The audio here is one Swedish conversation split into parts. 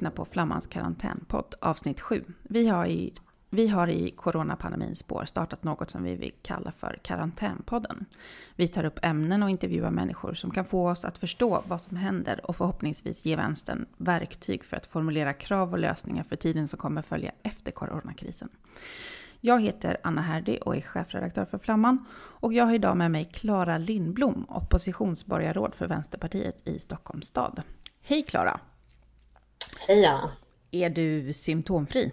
lyssnar på Flammans karantänpodd avsnitt 7. Vi har i, vi har i coronapandemins spår startat något som vi vill kalla för karantänpodden. Vi tar upp ämnen och intervjuar människor som kan få oss att förstå vad som händer och förhoppningsvis ge vänstern verktyg för att formulera krav och lösningar för tiden som kommer följa efter coronakrisen. Jag heter Anna Herdy och är chefredaktör för Flamman. Och jag har idag med mig Klara Lindblom, oppositionsborgarråd för Vänsterpartiet i Stockholms stad. Hej Klara! Hej Anna! Är du symptomfri?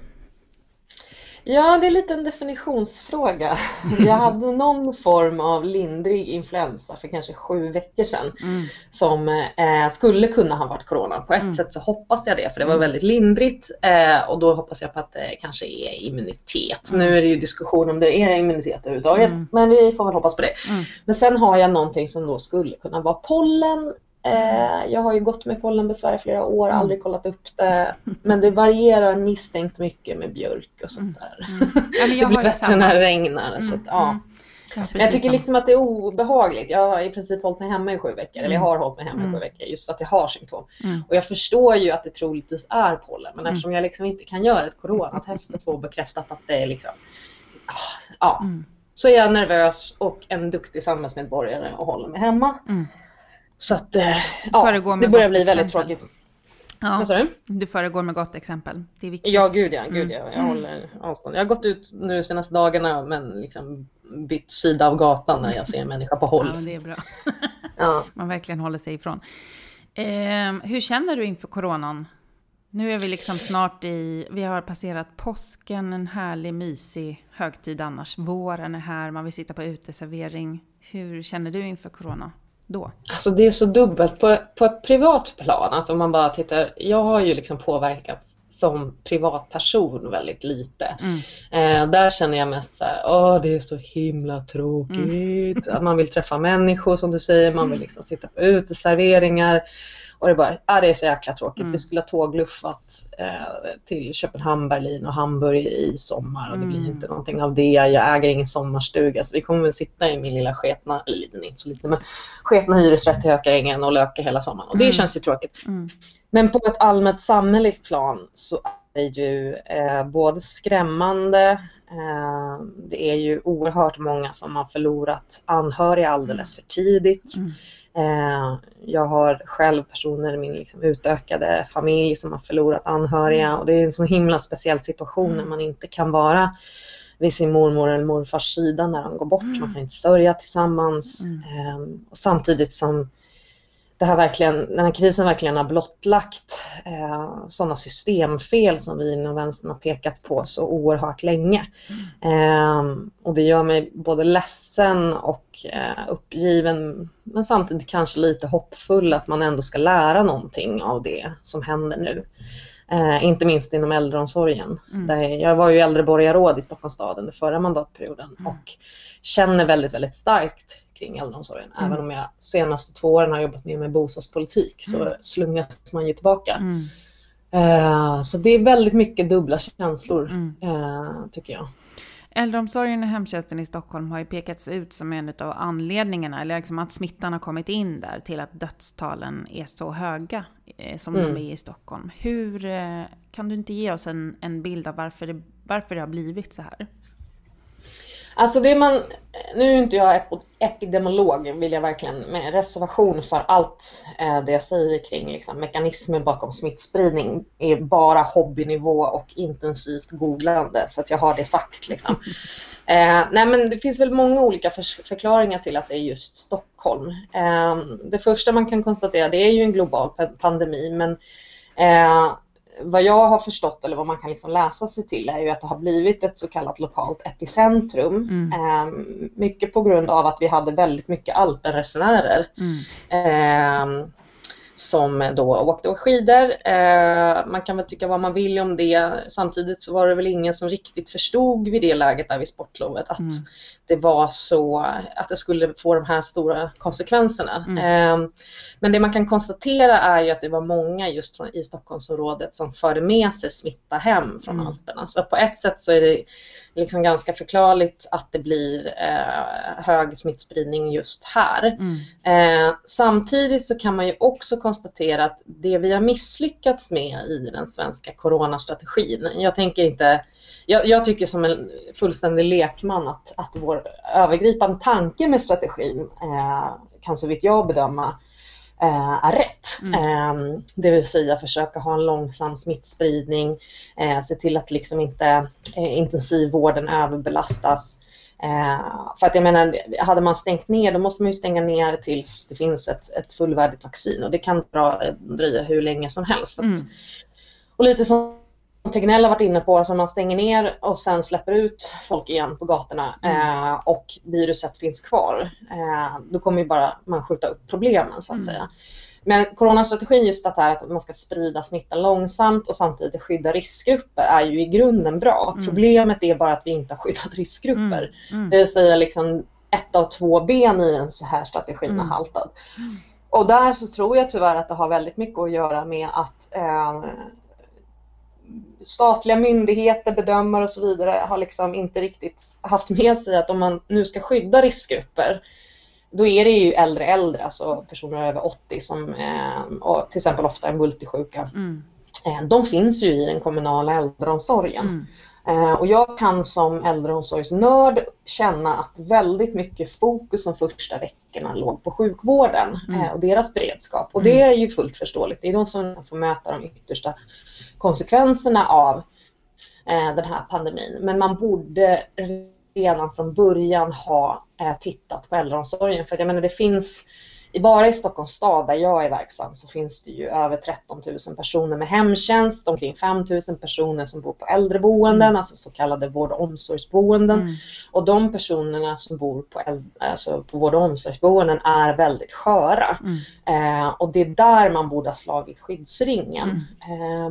Ja, det är lite en definitionsfråga. Jag hade någon form av lindrig influensa för kanske sju veckor sedan mm. som eh, skulle kunna ha varit corona. På ett mm. sätt så hoppas jag det för det var mm. väldigt lindrigt eh, och då hoppas jag på att det kanske är immunitet. Mm. Nu är det ju diskussion om det är immunitet överhuvudtaget mm. men vi får väl hoppas på det. Mm. Men sen har jag någonting som då skulle kunna vara pollen Eh, jag har ju gått med pollenbesvär i flera år, mm. aldrig kollat upp det. Men det varierar misstänkt mycket med björk och sånt där. Mm. Ja, det blir bättre samma. när det regnar. Mm. Så att, ja. Mm. Ja, jag tycker liksom att det är obehagligt. Jag har i princip hållit mig hemma i sju veckor, eller jag har hållit mig hemma i sju mm. veckor just för att jag har symptom. Mm. Och jag förstår ju att det troligtvis är pollen, men eftersom jag liksom inte kan göra ett coronatest och få bekräftat att det är liksom, ah, ja, så är jag nervös och en duktig samhällsmedborgare och håller mig hemma. Så att eh, ja, det börjar bli väldigt tråkigt. Ja, du? Du föregår med gott exempel. Det är viktigt. Ja, gud ja. Gud, ja. Jag mm. håller avstånd. Jag har gått ut nu senaste dagarna men liksom bytt sida av gatan när jag ser en människa på håll. Ja, det är bra. ja. Man verkligen håller sig ifrån. Eh, hur känner du inför coronan? Nu är vi liksom snart i, vi har passerat påsken, en härlig mysig högtid annars. Våren är här, man vill sitta på uteservering. Hur känner du inför corona? Då? Alltså det är så dubbelt. På, på ett privat plan, alltså om man bara tittar, jag har ju liksom påverkats som privatperson väldigt lite. Mm. Eh, där känner jag mest såhär, åh det är så himla tråkigt. Mm. man vill träffa människor som du säger, man vill liksom sitta på uteserveringar. Och det, bara, ah, det är så jäkla tråkigt. Mm. Vi skulle ha tågluffat eh, till Köpenhamn, Berlin och Hamburg i sommar och det blir mm. inte någonting av det. Jag äger ingen sommarstuga så vi kommer väl sitta i min lilla sketna, eller liten, inte så liten, men sketna hyresrätt i Hökarängen och löka hela sommaren. Och det mm. känns ju tråkigt. Mm. Men på ett allmänt samhälleligt plan så är det ju eh, både skrämmande eh, det är ju oerhört många som har förlorat anhöriga alldeles för tidigt. Mm. Eh, jag har själv personer i min liksom utökade familj som har förlorat anhöriga och det är en så himla speciell situation när man inte kan vara vid sin mormor eller morfars sida när de går bort. Man kan inte sörja tillsammans. Mm. Ehm, och samtidigt som det här verkligen, den här krisen verkligen har blottlagt eh, sådana systemfel som vi inom vänstern har pekat på så oerhört länge. Mm. Eh, och det gör mig både ledsen och eh, uppgiven men samtidigt kanske lite hoppfull att man ändå ska lära någonting av det som händer nu. Eh, inte minst inom äldreomsorgen. Mm. Där jag var ju äldreborgarråd i Stockholms stad under förra mandatperioden mm. och känner väldigt, väldigt starkt kring äldreomsorgen. Mm. Även om jag senaste två åren har jobbat mer med bostadspolitik så mm. slungas man ju tillbaka. Mm. Uh, så det är väldigt mycket dubbla känslor mm. uh, tycker jag. Äldreomsorgen och hemtjänsten i Stockholm har ju pekats ut som en av anledningarna, eller liksom att smittan har kommit in där till att dödstalen är så höga eh, som mm. de är i Stockholm. Hur, eh, kan du inte ge oss en, en bild av varför det, varför det har blivit så här? Alltså det man, nu är inte jag epidemiolog vill jag verkligen med reservation för allt eh, det jag säger kring liksom, mekanismer bakom smittspridning är bara hobbynivå och intensivt googlande så att jag har det sagt. Liksom. Eh, nej men det finns väl många olika för förklaringar till att det är just Stockholm. Eh, det första man kan konstatera det är ju en global pandemi men eh, vad jag har förstått eller vad man kan liksom läsa sig till är ju att det har blivit ett så kallat lokalt epicentrum. Mm. Eh, mycket på grund av att vi hade väldigt mycket alpenresenärer. Mm. Eh, som då åkte skidor. Eh, man kan väl tycka vad man vill om det. Samtidigt så var det väl ingen som riktigt förstod vid det läget där vid sportlovet att mm. det var så, att det skulle få de här stora konsekvenserna. Mm. Eh, men det man kan konstatera är ju att det var många just från, i Stockholmsområdet som förde med sig smitta hem från mm. Alperna. Så på ett sätt så är det liksom ganska förklarligt att det blir eh, hög smittspridning just här. Mm. Eh, samtidigt så kan man ju också konstatera att det vi har misslyckats med i den svenska coronastrategin, jag tänker inte jag, jag, tycker som en fullständig lekman att, att vår övergripande tanke med strategin eh, kan så vitt jag bedöma är rätt. Mm. Eh, det vill säga försöka ha en långsam smittspridning, eh, se till att liksom inte eh, intensivvården överbelastas. Eh, för att jag menar, hade man stängt ner då måste man ju stänga ner tills det finns ett, ett fullvärdigt vaccin och det kan dröja hur länge som helst. Mm. Och lite som Tegnell har varit inne på, alltså man stänger ner och sen släpper ut folk igen på gatorna mm. eh, och viruset finns kvar. Eh, då kommer ju bara man skjuta upp problemen så att mm. säga. Men coronastrategin just att, här, att man ska sprida smittan långsamt och samtidigt skydda riskgrupper är ju i grunden bra. Mm. Problemet är bara att vi inte har skyddat riskgrupper. Mm. mm. Det vill säga liksom ett av två ben i den så här strategin har mm. haltat. Mm. Och där så tror jag tyvärr att det har väldigt mycket att göra med att eh, statliga myndigheter, bedömare och så vidare har liksom inte riktigt haft med sig att om man nu ska skydda riskgrupper då är det ju äldre äldre, alltså personer över 80 som eh, till exempel ofta är multisjuka. Mm. Eh, de finns ju i den kommunala äldreomsorgen. Mm. Eh, och jag kan som äldreomsorgsnörd känna att väldigt mycket fokus de första veckorna låg på sjukvården mm. och deras beredskap. Och det mm. är ju fullt förståeligt. Det är de som får möta de yttersta konsekvenserna av den här pandemin. Men man borde redan från början ha eh, tittat på äldreomsorgen. För jag menar det finns, bara i Stockholms stad där jag är verksam så finns det ju över 13 000 personer med hemtjänst, omkring 5 000 personer som bor på äldreboenden, mm. alltså så kallade vård och omsorgsboenden. Mm. Och de personerna som bor på, alltså på vård och omsorgsboenden är väldigt sköra. Mm. Eh, och det är där man borde ha slagit skyddsringen. Eh,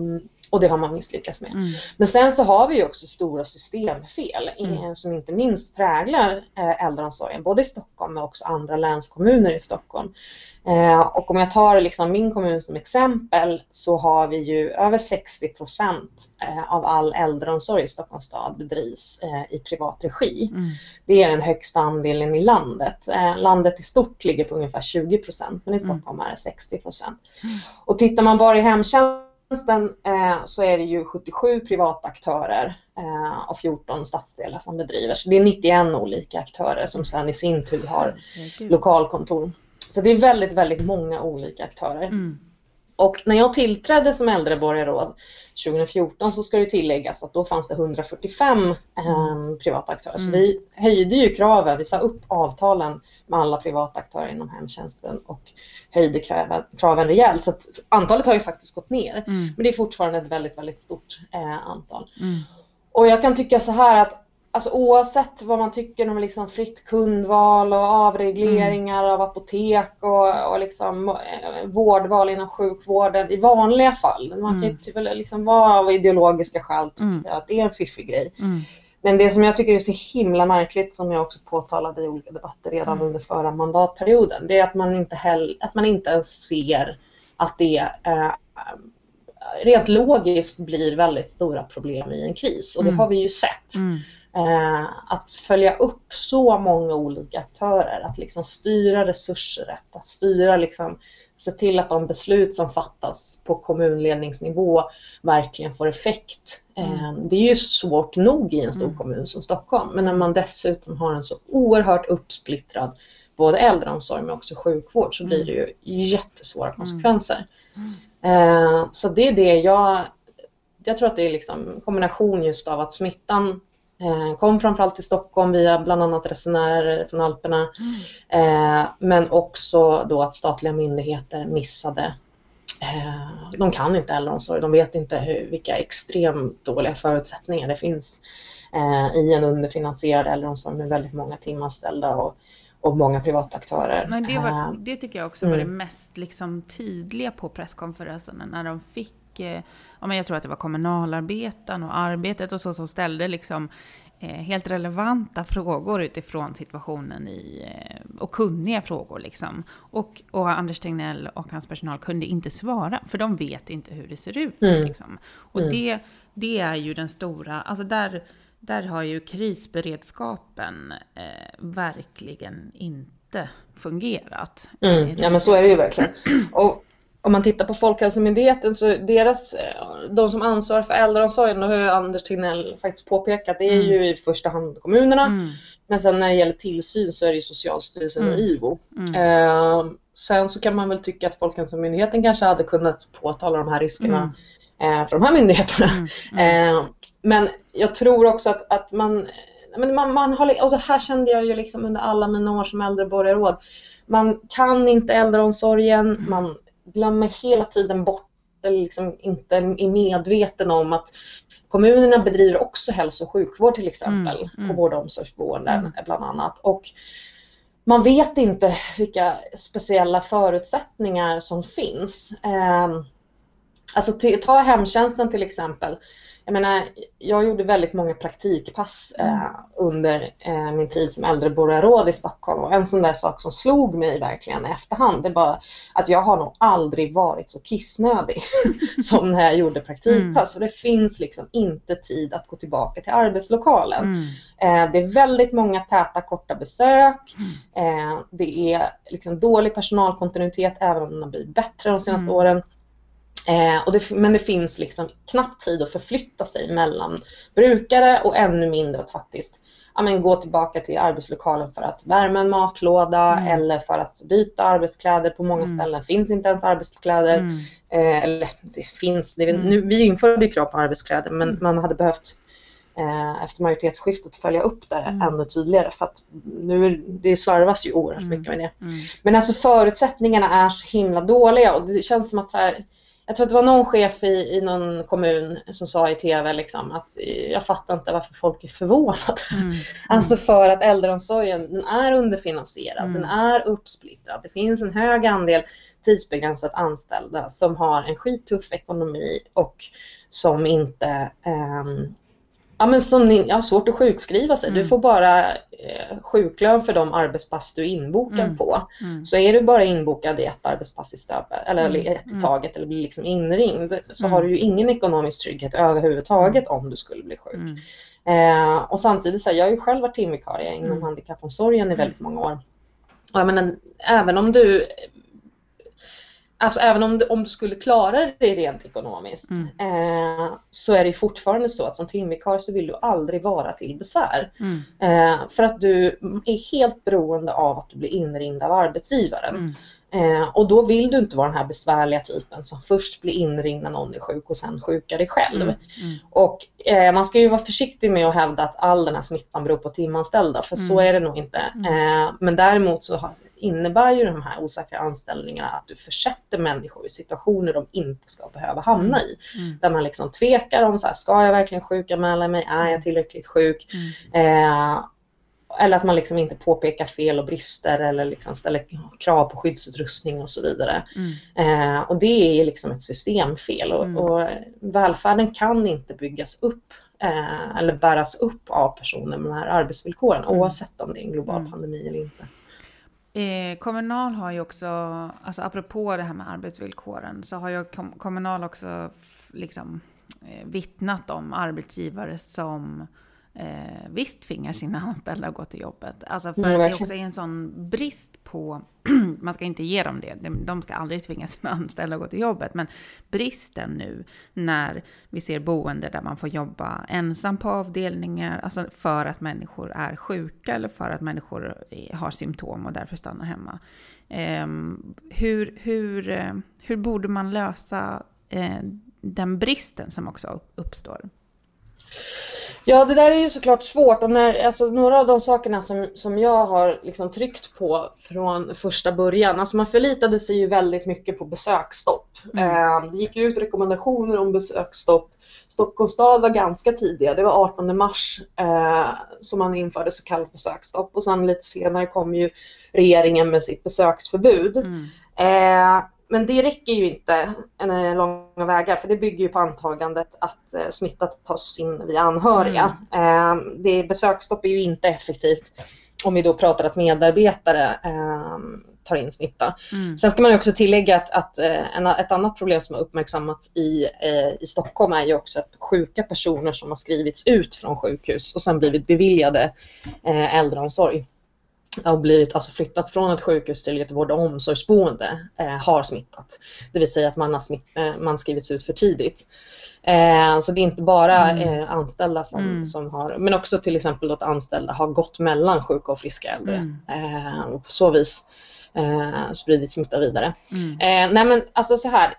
och det har man misslyckats med. Mm. Men sen så har vi ju också stora systemfel mm. som inte minst präglar eh, äldreomsorgen, både i Stockholm men också andra länskommuner i Stockholm. Eh, och om jag tar liksom min kommun som exempel så har vi ju över 60 procent eh, av all äldreomsorg i Stockholms stad bedrivs i privat regi. Mm. Det är den högsta andelen i landet. Landet i stort ligger på ungefär 20 procent men i mm. Stockholm är det 60 procent. Mm. Och tittar man bara i hemtjänst tjänsten eh, så är det ju 77 privata aktörer eh, och 14 stadsdelar som bedriver. Så det är 91 olika aktörer som sedan i sin tur har lokalkontor. Så det är väldigt, väldigt många olika aktörer. Mm. Och när jag tillträdde som äldreborgarråd 2014 så ska det tilläggas att då fanns det 145 eh, privata aktörer. Mm. Så vi höjde ju kraven, vi sa upp avtalen med alla privata aktörer inom hemtjänsten och höjde kraven, kraven rejält. Så antalet har ju faktiskt gått ner. Mm. Men det är fortfarande ett väldigt, väldigt stort eh, antal. Mm. Och jag kan tycka så här att alltså, oavsett vad man tycker om liksom fritt kundval och avregleringar mm. av apotek och, och liksom, eh, vårdval inom sjukvården i vanliga fall. Man kan ju mm. typ, liksom vara av ideologiska skäl tycka mm. att det är en fiffig grej. Mm. Men det som jag tycker är så himla märkligt, som jag också påtalade i olika debatter redan mm. under förra mandatperioden, det är att man inte, heller, att man inte ens ser att det eh, rent logiskt blir väldigt stora problem i en kris. Och det mm. har vi ju sett. Mm. Eh, att följa upp så många olika aktörer, att liksom styra resurser rätt, att styra liksom se till att de beslut som fattas på kommunledningsnivå verkligen får effekt. Mm. Ehm, det är ju svårt nog i en stor mm. kommun som Stockholm, men när man dessutom har en så oerhört uppsplittrad både äldreomsorg men också sjukvård så blir det ju jättesvåra mm. konsekvenser. Mm. Ehm, så det är det jag, jag tror att det är liksom kombination just av att smittan Eh, kom framförallt till Stockholm via bland annat resenärer från Alperna. Mm. Eh, men också då att statliga myndigheter missade eh, de kan inte äldreomsorg, de vet inte hur, vilka extremt dåliga förutsättningar det finns i en underfinansierad äldreomsorg med väldigt många timanställda och, och många privata aktörer. Men det, var, det tycker jag också var det mm. mest liksom tydliga på presskonferensen när de fick ja, men jag tror att det var kommunalarbetaren och arbetet och så som ställde liksom eh, helt relevanta frågor utifrån situationen i, eh, och kunniga frågor liksom. Och, och Anders Tegnell och hans personal kunde inte svara, för de vet inte hur det ser ut. Mm. Liksom. Och mm. det, det är ju den stora, alltså där, där har ju krisberedskapen eh, verkligen inte fungerat. Mm. Ja men så är det ju verkligen. Och om man tittar på Folkhälsomyndigheten så deras, de som ansvarar för äldreomsorgen, det har Anders Tegnell faktiskt påpekat, det är mm. ju i första hand kommunerna. Mm. Men sen när det gäller tillsyn så är det Socialstyrelsen mm. och IVO. Mm. Eh, sen så kan man väl tycka att Folkhälsomyndigheten kanske hade kunnat påtala de här riskerna mm. eh, för de här myndigheterna. Mm. Eh, men jag tror också att, att man, men man, man har, och så här kände jag ju liksom under alla mina år som äldreborgarråd. Man kan inte äldreomsorgen, man glömmer hela tiden bort eller liksom inte är medveten om att kommunerna bedriver också hälso och sjukvård till exempel mm, mm. på vård och omsorgsboenden mm. bland annat. Och man vet inte vilka speciella förutsättningar som finns. Eh, alltså ta hemtjänsten till exempel jag menar, jag gjorde väldigt många praktikpass mm. eh, under eh, min tid som äldreborgarråd i Stockholm och en sån där sak som slog mig verkligen i efterhand det var att jag har nog aldrig varit så kissnödig som när jag gjorde praktikpass. Mm. Och det finns liksom inte tid att gå tillbaka till arbetslokalen. Mm. Eh, det är väldigt många täta korta besök. Mm. Eh, det är liksom dålig personalkontinuitet även om den har blivit bättre de senaste mm. åren. Eh, det, men det finns liksom knappt tid att förflytta sig mellan brukare och ännu mindre att faktiskt ja, men gå tillbaka till arbetslokalen för att värma en matlåda mm. eller för att byta arbetskläder. På många mm. ställen finns inte ens arbetskläder. Mm. Eh, eller det finns, det, mm. nu, vi införde krav på arbetskläder men mm. man hade behövt eh, efter majoritetsskiftet följa upp det mm. ännu tydligare för att nu det slarvas ju oerhört mycket med det. Men alltså förutsättningarna är så himla dåliga och det känns som att så här, jag tror att det var någon chef i, i någon kommun som sa i tv liksom att jag fattar inte varför folk är förvånade. Mm. Mm. Alltså för att äldreomsorgen den är underfinansierad, mm. den är uppsplittrad. Det finns en hög andel tidsbegränsat anställda som har en skittuff ekonomi och som inte um, ja, men som har svårt att sjukskriva sig. Mm. Du får bara eh, sjuklön för de arbetspass du är inbokad mm. på. Mm. Så är du bara inbokad i ett arbetspass i stöpet, eller mm. ett i mm. taget eller blir liksom inringd så har du ju ingen ekonomisk trygghet överhuvudtaget om du skulle bli sjuk. Eh, och samtidigt så här, jag har ju själv varit timvikarie inom handikappomsorgen i väldigt många år. Och jag menar, även om du Alltså även om du, om du skulle klara dig rent ekonomiskt mm. eh, så är det fortfarande så att som timvikarie så vill du aldrig vara till besvär. Mm. Eh, för att du är helt beroende av att du blir inringd av arbetsgivaren. Mm. Eh, och då vill du inte vara den här besvärliga typen som först blir inringd när någon är sjuk och sen sjukar dig själv. Mm, mm. Och eh, man ska ju vara försiktig med att hävda att all den här smittan beror på timanställda, för mm. så är det nog inte. Mm. Eh, men däremot så innebär ju de här osäkra anställningarna att du försätter människor i situationer de inte ska behöva hamna i. Mm. Mm. Där man liksom tvekar om så här, ska jag verkligen sjukanmäla mig? Är jag tillräckligt sjuk? Eller att man liksom inte påpekar fel och brister eller liksom ställer krav på skyddsutrustning och så vidare. Mm. Eh, och det är liksom ett systemfel och, mm. och, välfärden kan inte byggas upp eh, eller bäras upp av personer med de här arbetsvillkoren mm. oavsett om det är en global mm. pandemi eller inte. Eh, Kommunal har ju också, alltså apropå det här med arbetsvillkoren, så har ju Kommunal också liksom eh, vittnat om arbetsgivare som eh, visst tvingar sina anställda att gå till jobbet. Alltså för mm, det också är en sån brist på, man ska inte ge dem det, de ska aldrig tvinga sina anställda att gå till jobbet, men bristen nu när vi ser boende där man får jobba ensam på avdelningar, alltså för att människor är sjuka eller för att människor har symptom och därför stannar hemma. Eh, hur, hur, eh, hur borde man lösa eh, den bristen som också uppstår? Ja, det där är ju såklart svårt. Och när, alltså, några av de sakerna som, som jag har liksom tryckt på från första början, alltså man förlitade sig ju väldigt mycket på besöksstopp. Mm. Eh, det gick ut rekommendationer om besöksstopp. Stockholms stad var ganska tidiga, det var 18 mars eh, som man införde så kallat besöksstopp och sen lite senare kom ju regeringen med sitt besöksförbud. Mm. Eh, men det räcker ju inte en eh, långa vägar för det bygger ju på antagandet att eh, smitta tas in via anhöriga. Mm. Eh, det, besöksstopp är ju inte effektivt om vi då pratar att medarbetare eh, tar in smitta. Mm. Sen ska man också tillägga att, att eh, en, ett annat problem som har uppmärksammats i, eh, i Stockholm är ju också att sjuka personer som har skrivits ut från sjukhus och sen blivit beviljade äldreomsorg har blivit alltså flyttat från ett sjukhus till ett vård och omsorgsboende eh, har smittat. Det vill säga att man har smitt, eh, man skrivits ut för tidigt. Eh, så det är inte bara mm. eh, anställda som, mm. som har, men också till exempel att anställda har gått mellan sjuka och friska äldre. Mm. Eh, och på så vis eh, spridit smitta vidare. Mm. Eh, nej men alltså så här,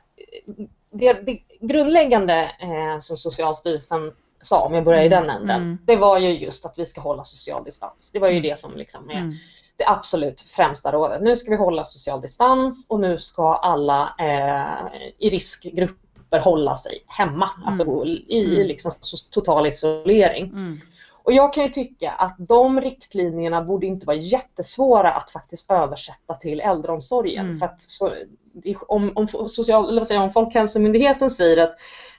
det, det grundläggande som Socialstyrelsen sa, om jag börjar i den änden, mm. det var ju just att vi ska hålla social distans. Det var ju mm. det som liksom är det absolut främsta rådet. Nu ska vi hålla social distans och nu ska alla eh, i riskgrupper hålla sig hemma, alltså mm. alltså i mm. liksom, total isolering. Mm. Och jag kan ju tycka att de riktlinjerna borde inte vara jättesvåra att faktiskt översätta till äldreomsorgen. Mm. För att så, om, om, social, eller vad säger, om Folkhälsomyndigheten säger att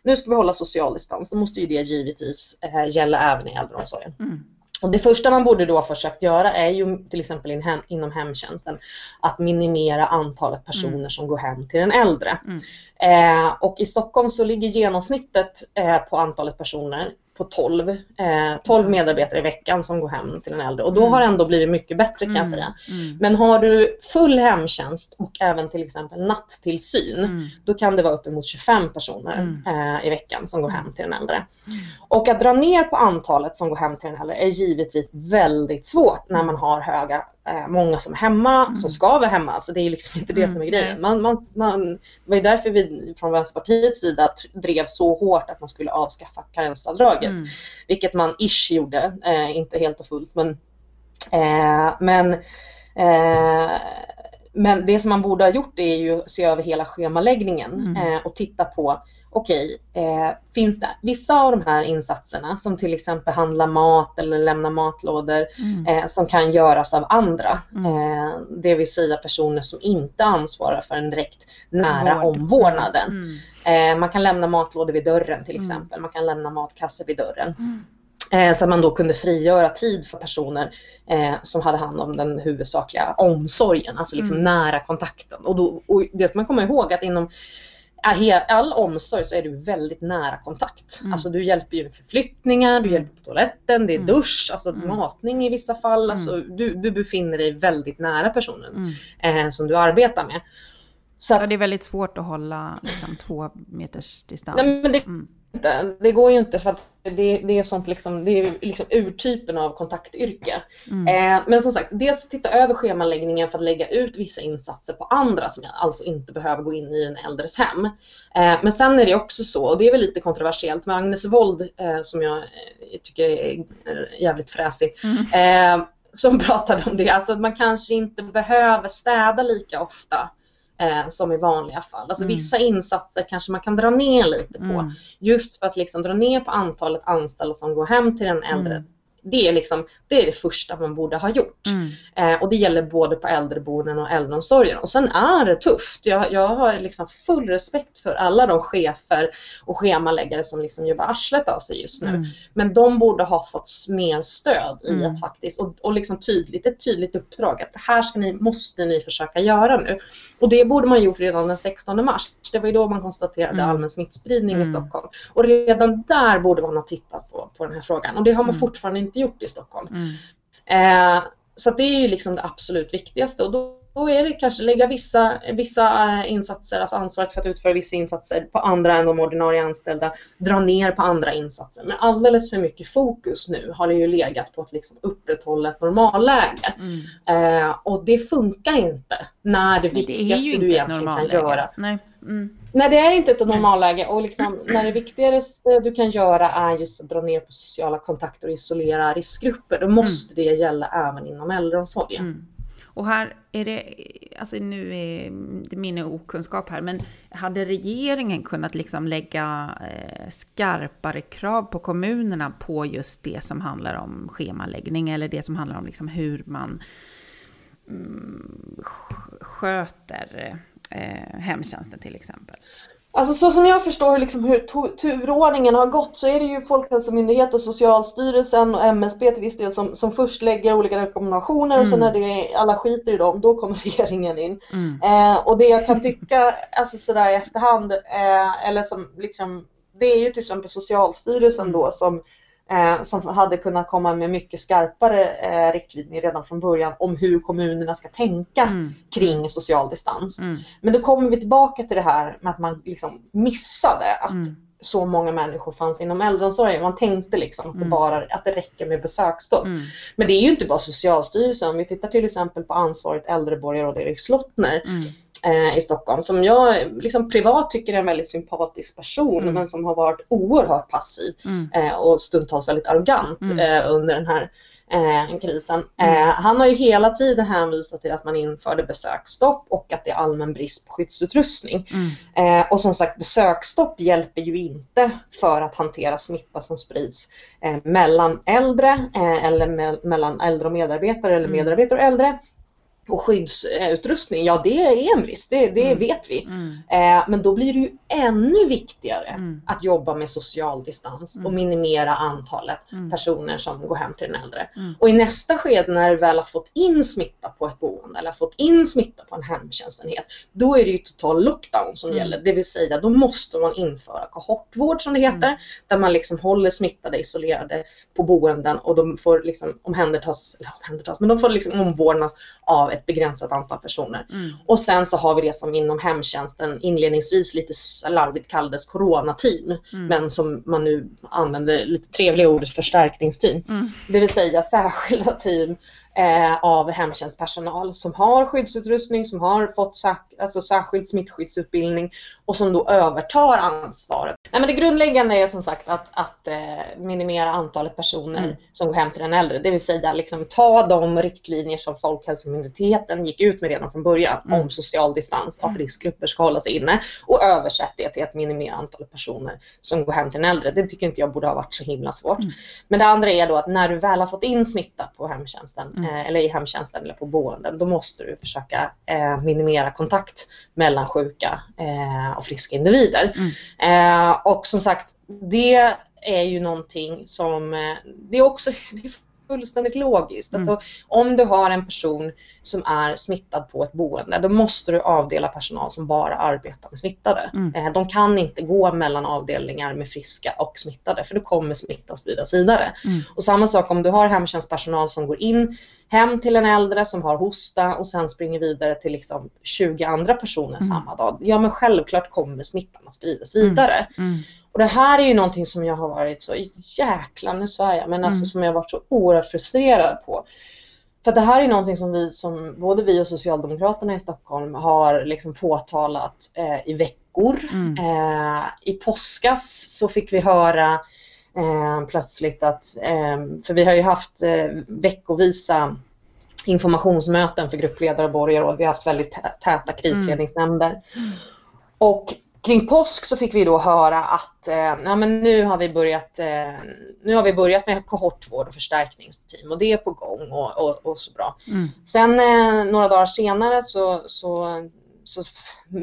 nu ska vi hålla social distans, då måste ju det givetvis eh, gälla även i äldreomsorgen. Mm. Och det första man borde då ha försökt göra är ju till exempel in hem, inom hemtjänsten att minimera antalet personer mm. som går hem till den äldre. Mm. Eh, och i Stockholm så ligger genomsnittet eh, på antalet personer på 12, eh, 12 medarbetare i veckan som går hem till en äldre och då mm. har det ändå blivit mycket bättre kan jag mm. säga. Mm. Men har du full hemtjänst och även till exempel nattillsyn mm. då kan det vara uppemot 25 personer eh, i veckan som går hem till en äldre. Och att dra ner på antalet som går hem till en äldre är givetvis väldigt svårt när man har höga Eh, många som är hemma, mm. som ska vara hemma. Så det är liksom inte det mm. som är grejen. Man, man, man, det var ju därför vi från Vänsterpartiets sida drev så hårt att man skulle avskaffa karensavdraget. Mm. Vilket man ish gjorde, eh, inte helt och fullt. Men, eh, men, eh, men det som man borde ha gjort är ju att se över hela schemaläggningen mm. Eh, och titta på okej, eh, finns det vissa av de här insatserna som till exempel handla mat eller lämna matlådor mm. eh, som kan göras av andra. Mm. Eh, det vill säga personer som inte ansvarar för en direkt nära Vård. omvårdnaden. Mm. Eh, man kan lämna matlådor vid dörren till mm. exempel, man kan lämna matkassar vid dörren. Mm. Eh, så att man då kunde frigöra tid för personer eh, som hade hand om den huvudsakliga omsorgen, alltså liksom mm. nära kontakten. Och, då, och det ska man komma ihåg att inom all omsorg så är du väldigt nära kontakt. Mm. Alltså du hjälper ju med förflyttningar, du hjälper på toaletten, det är mm. dusch, alltså mm. matning i vissa fall. Mm. Alltså du, du befinner dig väldigt nära personen mm. eh, som du arbetar med. Så att, ja, det är väldigt svårt att hålla liksom, två meters distans. Nej, men det, mm. Det går ju inte för att det, det är sånt liksom, det är liksom urtypen av kontaktyrke. Mm. Eh, men som sagt, dels titta över schemaläggningen för att lägga ut vissa insatser på andra som alltså inte behöver gå in i den äldres hem. Eh, men sen är det också så, och det är väl lite kontroversiellt, med Agnes Wold eh, som jag eh, tycker är jävligt fräsig, mm. Eh, som pratade om det, alltså att man kanske inte behöver städa lika ofta eh, som i vanliga fall. Alltså mm. vissa insatser kanske man kan dra ner lite på. Mm. Just för att liksom dra ner på antalet anställda som går hem till den äldre mm det är, liksom, det är det första man borde ha gjort. Mm. Eh, och det gäller både på äldreboenden och äldreomsorgen. Och sen är det tufft. Jag, jag har liksom full respekt för alla de chefer och schemaläggare som liksom jobbar arslet av sig just nu. Mm. Men de borde ha fått mer stöd i mm. att faktiskt, och, och liksom tydligt, ett tydligt uppdrag att det här ska ni, måste ni försöka göra nu. Och det borde man gjort redan den 16 mars. Det var ju då man konstaterade mm. allmän smittspridning i mm. Stockholm. Och redan där borde man ha tittat på, på den här frågan. Och det har man mm. fortfarande inte gjort i Stockholm. Mm. Eh, så det är ju liksom det absolut viktigaste och då, då är det kanske lägga vissa, vissa eh, insatser, alltså ansvaret för att utföra vissa insatser på andra än de ordinarie anställda, dra ner på andra insatser. Men alldeles för mycket fokus nu har det ju legat på att liksom upprätthålla ett normalläge. Mm. Eh, och det funkar inte när det viktigaste det du egentligen kan göra Nej. Mm. Nej, det är inte ett normalläge och liksom, när det viktigaste du kan göra är just att dra ner på sociala kontakter och isolera riskgrupper. Då måste mm. det gälla även inom äldreomsorgen. Mm. Och här är det, alltså nu är det min okunskap här, men hade regeringen kunnat liksom lägga eh, skarpare krav på kommunerna på just det som handlar om schemaläggning eller det som handlar om liksom hur man mm, sköter eh, hemtjänsten till exempel? Alltså så som jag förstår liksom hur turordningen har gått så är det ju Folkhälsomyndigheten och Socialstyrelsen och MSB till viss del som, som först lägger olika rekommendationer mm. och sen när det är, alla skiter i dem, då kommer regeringen in. Mm. Eh, och det jag kan tycka, alltså sådär i efterhand, eh, eller som liksom, det är ju till exempel Socialstyrelsen då som som hade kunnat komma med mycket skarpare eh, riktlinjer redan från början om hur kommunerna ska tänka mm. kring social distans. Mm. Men då kommer vi tillbaka till det här med att man liksom missade att mm. så många människor fanns inom äldreomsorgen. Man tänkte liksom att det, mm. bara, att det räcker med besöksstopp. Mm. Men det är ju inte bara Socialstyrelsen. Om vi tittar till exempel på ansvarigt äldreborgarråd Erik Slottner mm eh, i Stockholm som jag liksom privat tycker är en väldigt sympatisk person mm. men som har varit oerhört passiv mm. eh, och stundtals väldigt arrogant mm. eh, under den här eh, krisen. Mm. Eh, han har ju hela tiden hänvisat till att man införde besöksstopp och att det är allmän brist på skyddsutrustning. Mm. Eh, och som sagt besöksstopp hjälper ju inte för att hantera smitta som sprids mellan äldre eller me mellan äldre och medarbetare eller mm. medarbetare och äldre och skyddsutrustning, ja det är en brist, det, det mm. vet vi. Mm. Eh, men då blir det ju ännu viktigare mm. att jobba med social distans och mm. minimera antalet mm. personer som går hem till den äldre. Mm. Och i nästa skede när du väl har fått in smitta på ett boende eller fått in smitta på en hemtjänstenhet, då är det ju total lockdown som gäller. Det vill säga då måste man införa kohortvård som det heter, där man liksom håller smittade isolerade på boenden och de får liksom omhändertas, eller omhändertas, men de får liksom omvårdnas av ett begränsat antal personer. Mm. Och sen så har vi det som inom hemtjänsten inledningsvis lite larvigt kallades coronateam, mm. men som man nu använder lite trevliga ordet förstärkningsteam. Mm. Det vill säga särskilda team eh, av hemtjänstpersonal som har skyddsutrustning, som har fått alltså särskild smittskyddsutbildning och som då övertar ansvaret. Nej, men det grundläggande är som sagt att, att eh, minimera antalet personer mm. som går hem till den äldre, det vill säga liksom, ta de riktlinjer som Folkhälsomyndigheten gick ut med redan från början mm. om social distans, att riskgrupper ska hålla sig inne och översätt det till att minimera antalet personer som går hem till den äldre. Det tycker inte jag borde ha varit så himla svårt. Mm. Men det andra är då att när du väl har fått in smitta på hemtjänsten mm. Eller i hemtjänsten eller på boenden, då måste du försöka eh, minimera kontakt mellan sjuka eh, och friska individer. Mm. Eh, och som sagt, det är ju någonting som, eh, det är också det är fullständigt logiskt. Mm. Alltså, om du har en person som är smittad på ett boende, då måste du avdela personal som bara arbetar med smittade. Mm. Eh, de kan inte gå mellan avdelningar med friska och smittade, för då kommer smittan spridas vidare. Mm. Och samma sak om du har hemtjänstpersonal som går in hem till en äldre som har hosta och sen springer vidare till liksom 20 andra personer mm. samma dag. Ja men självklart kommer smittan att spridas vidare. Mm. mm. Och det här är ju någonting som jag har varit så jäkla, nu svär jag, men alltså mm. som jag har varit så oerhört frustrerad på. För det här är någonting som vi, som både vi och Socialdemokraterna i Stockholm har liksom påtalat eh, i veckor. Mm. Eh, I påskas så fick vi höra eh, plötsligt att, eh, för vi har ju haft eh, veckovisa informationsmöten för gruppledare och borgarråd. Vi har haft väldigt täta krisledningsnämnder. Mm. Och kring påsk så fick vi då höra att eh, ja, men nu, har vi börjat, eh, nu har vi börjat med kohortvård och förstärkningsteam och det är på gång och, och, och så bra. Mm. Sen eh, några dagar senare så, så, så